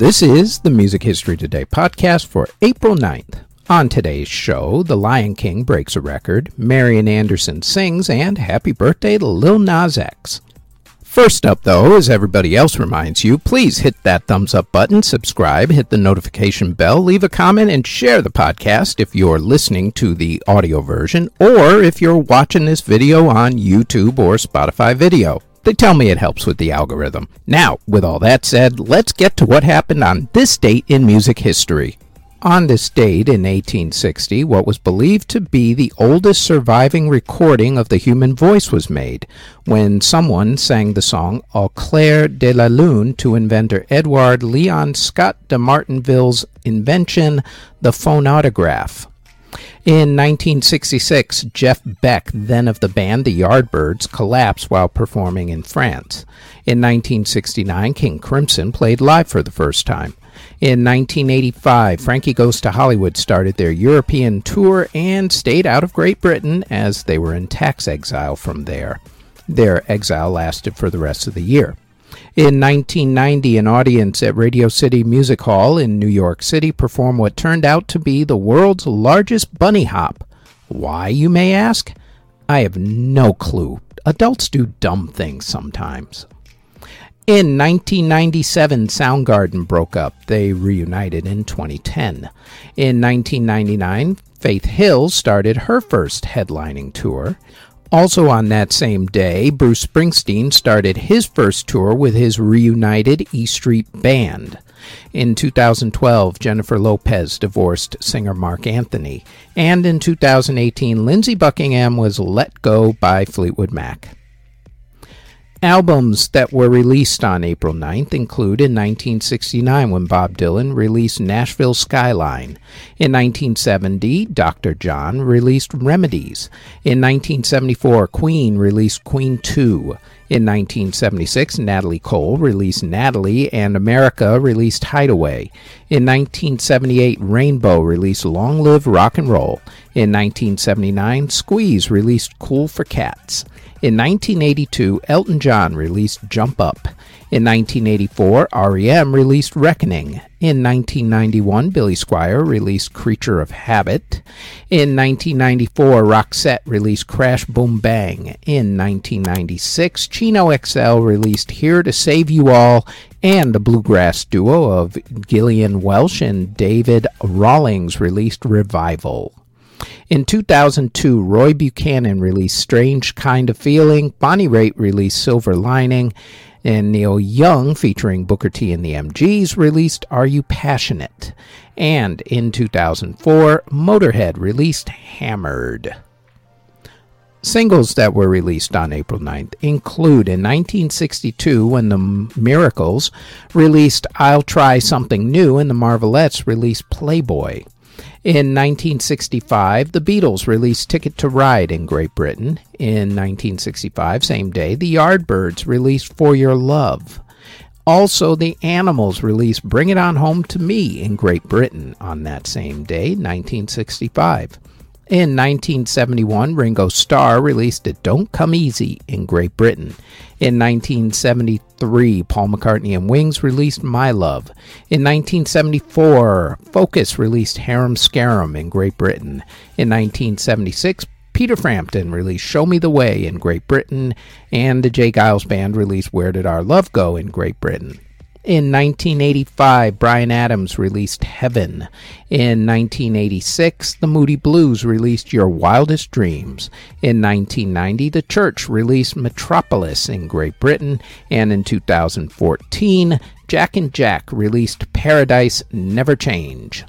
This is the Music History Today podcast for April 9th. On today's show, The Lion King breaks a record, Marian Anderson sings, and happy birthday to Lil Nas X. First up, though, as everybody else reminds you, please hit that thumbs up button, subscribe, hit the notification bell, leave a comment, and share the podcast if you're listening to the audio version or if you're watching this video on YouTube or Spotify video. They tell me it helps with the algorithm. Now, with all that said, let's get to what happened on this date in music history. On this date in 1860, what was believed to be the oldest surviving recording of the human voice was made, when someone sang the song Au clair de la lune to inventor Edward Leon Scott de Martinville's invention, the phonautograph. In 1966, Jeff Beck, then of the band The Yardbirds, collapsed while performing in France. In 1969, King Crimson played live for the first time. In 1985, Frankie Goes to Hollywood started their European tour and stayed out of Great Britain as they were in tax exile from there. Their exile lasted for the rest of the year. In 1990, an audience at Radio City Music Hall in New York City performed what turned out to be the world's largest bunny hop. Why, you may ask? I have no clue. Adults do dumb things sometimes. In 1997, Soundgarden broke up. They reunited in 2010. In 1999, Faith Hill started her first headlining tour. Also on that same day, Bruce Springsteen started his first tour with his reunited E Street Band. In 2012, Jennifer Lopez divorced singer Marc Anthony. And in 2018, Lindsey Buckingham was let go by Fleetwood Mac. Albums that were released on April 9th include in 1969 when Bob Dylan released Nashville Skyline. In 1970, Dr. John released Remedies. In 1974, Queen released Queen 2. In 1976, Natalie Cole released Natalie and America released Hideaway. In 1978, Rainbow released Long Live Rock and Roll. In 1979, Squeeze released Cool for Cats. In 1982, Elton John released Jump Up. In 1984, REM released Reckoning. In 1991, Billy Squier released Creature of Habit. In 1994, Roxette released Crash Boom Bang. In 1996, Chino XL released Here to Save You All, and the bluegrass duo of Gillian Welch and David Rawlings released Revival. In 2002, Roy Buchanan released Strange Kind of Feeling, Bonnie Raitt released Silver Lining, and Neil Young, featuring Booker T and the MGs, released Are You Passionate? And in 2004, Motorhead released Hammered. Singles that were released on April 9th include in 1962 when the Miracles released I'll Try Something New and the Marvelettes released Playboy. In 1965, the Beatles released Ticket to Ride in Great Britain. In 1965, same day, the Yardbirds released For Your Love. Also, the Animals released Bring It On Home to Me in Great Britain on that same day, 1965. In 1971, Ringo Starr released It Don't Come Easy in Great Britain. In 1973, Paul McCartney and Wings released My Love. In 1974, Focus released Harem Scarem in Great Britain. In 1976, Peter Frampton released Show Me the Way in Great Britain, and the J. Geils Band released Where Did Our Love Go in Great Britain. In 1985, Bryan Adams released Heaven. In 1986, the Moody Blues released Your Wildest Dreams. In 1990, The Church released Metropolis in Great Britain. And in 2014, Jack and Jack released Paradise Never Change.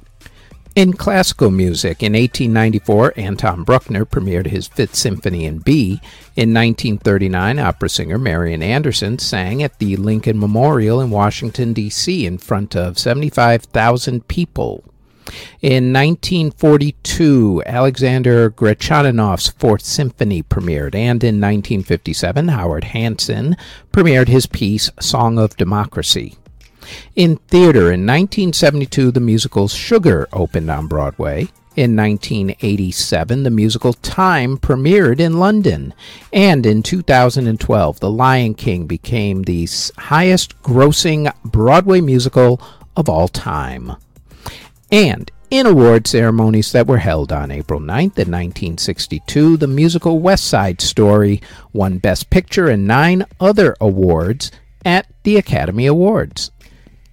In classical music, in 1894, Anton Bruckner premiered his Fifth Symphony in B. In 1939, opera singer Marian Anderson sang at the Lincoln Memorial in Washington, D.C., in front of 75,000 people. In 1942, Alexander Gretchaninov's Fourth Symphony premiered, and in 1957, Howard Hanson premiered his piece Song of Democracy. In theater, in 1972, the musical Sugar opened on Broadway. In 1987, the musical Time premiered in London. And in 2012, The Lion King became the highest grossing Broadway musical of all time. And in award ceremonies that were held on April 9th in 1962, the musical West Side Story won Best Picture and nine other awards at the Academy Awards.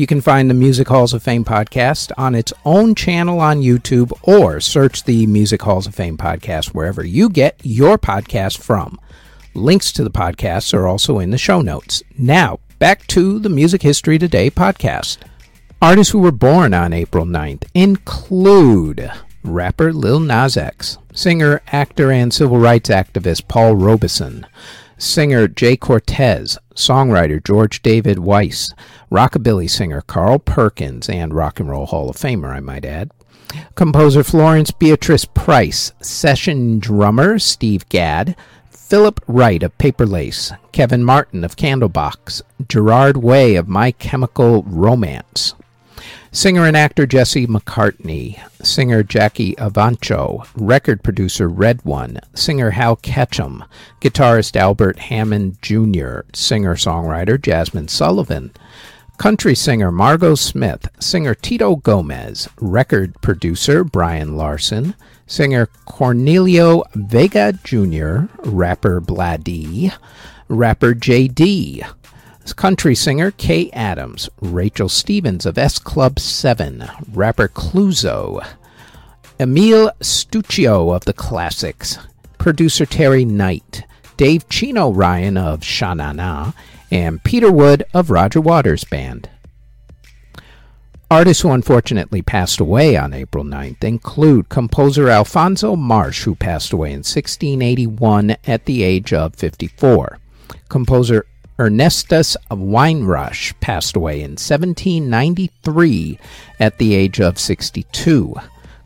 You can find the Music Halls of Fame podcast on its own channel on YouTube or search the Music Halls of Fame podcast wherever you get your podcast from. Links to the podcasts are also in the show notes. Now, back to the Music History Today podcast. Artists who were born on April 9th include rapper Lil Nas X, singer, actor, and civil rights activist Paul Robeson, singer Jhay Cortez, songwriter George David Weiss, rockabilly singer Carl Perkins, and Rock and Roll Hall of Famer, I might add. Composer Florence Beatrice Price, session drummer Steve Gadd, Philip Wright of Paper Lace, Kevin Martin of Candlebox, Gerard Way of My Chemical Romance, Singer and actor Jesse McCartney, singer Jackie Evancho, record producer Red One, singer Hal Ketchum, guitarist Albert Hammond Jr., singer songwriter Jazmine Sullivan, country singer Margo Smith, singer Tito Gomez, record producer Brian Larson, singer Cornelio Vega Jr., rapper Bladee, rapper JD, country singer Kay Adams, Rachel Stevens of S Club 7, rapper Cluzo, Emil Stucchio of the Classics, producer Terry Knight, Dave Chico Ryan of Sha Na Na, and Peter Wood of Roger Waters Band. Artists who unfortunately passed away on April 9th include composer Alphonso Marsh, who passed away in 1681 at the age of 54. Composer Ernestus Weinrauch passed away in 1793 at the age of 62.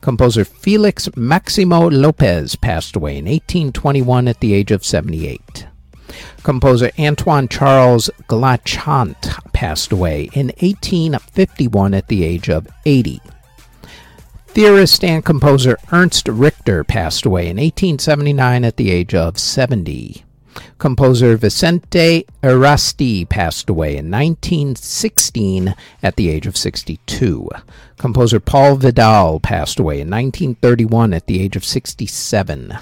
Composer Felix Maximo Lopez passed away in 1821 at the age of 78. Composer Antoine Charles Glachant passed away in 1851 at the age of 80. Theorist and composer Ernst Richter passed away in 1879 at the age of 70. Composer Vicente Errasti passed away in 1916 at the age of 62. Composer Paul Vidal passed away in 1931 at the age of 67.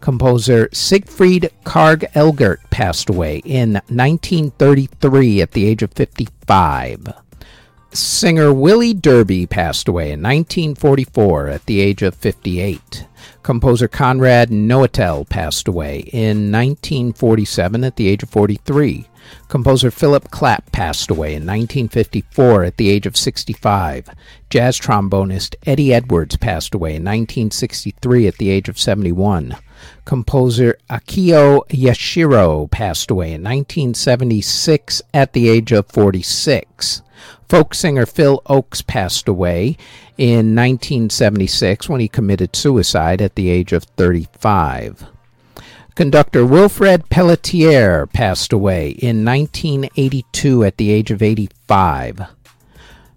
Composer Siegfried Karg Elgert passed away in 1933 at the age of 55. Singer Willie Derby passed away in 1944 at the age of 58. Composer Konrad Noetel passed away in 1947 at the age of 43. Composer Philip Clapp passed away in 1954 at the age of 65. Jazz trombonist Eddie Edwards passed away in 1963 at the age of 71. Composer Akio Yashiro passed away in 1976 at the age of 46. Folk singer Phil Ochs passed away in 1976 when he committed suicide at the age of 35. Conductor Wilfrid Pelletier passed away in 1982 at the age of 85.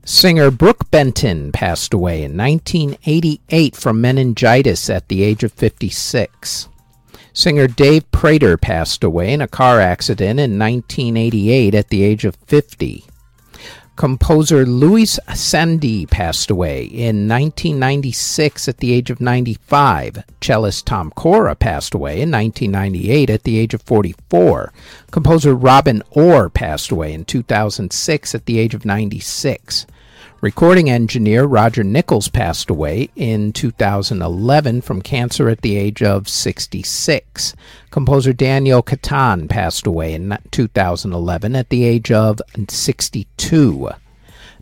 Singer Brook Benton passed away in 1988 from meningitis at the age of 56. Singer Dave Prater passed away in a car accident in 1988 at the age of 50. Composer Luis Sandi passed away in 1996 at the age of 95. Cellist Tom Cora passed away in 1998 at the age of 44. Composer Robin Orr passed away in 2006 at the age of 96. Recording engineer Roger Nichols passed away in 2011 from cancer at the age of 66. Composer Daniel Catan passed away in 2011 at the age of 62.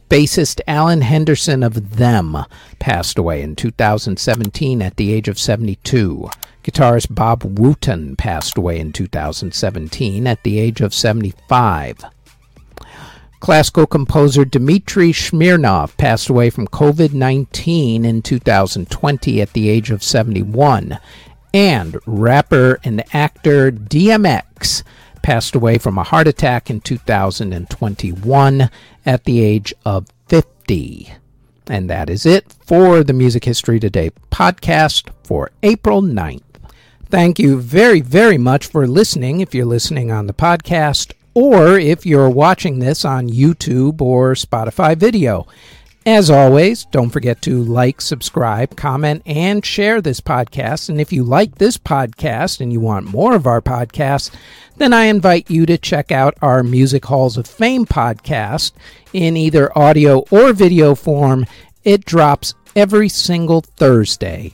Bassist Alan Henderson of Them passed away in 2017 at the age of 72. Guitarist Bob Wootton passed away in 2017 at the age of 75. Classical composer Dmitry Smirnov passed away from COVID 19 in 2020 at the age of 71. And rapper and actor DMX passed away from a heart attack in 2021 at the age of 50. And that is it for the Music History Today podcast for April 9th. Thank you very, very much for listening if you're listening on the podcast or if you're watching this on YouTube or Spotify video. As always, don't forget to like, subscribe, comment, and share this podcast. And if you like this podcast and you want more of our podcasts, then I invite you to check out our Music Halls of Fame podcast in either audio or video form. It drops every single Thursday.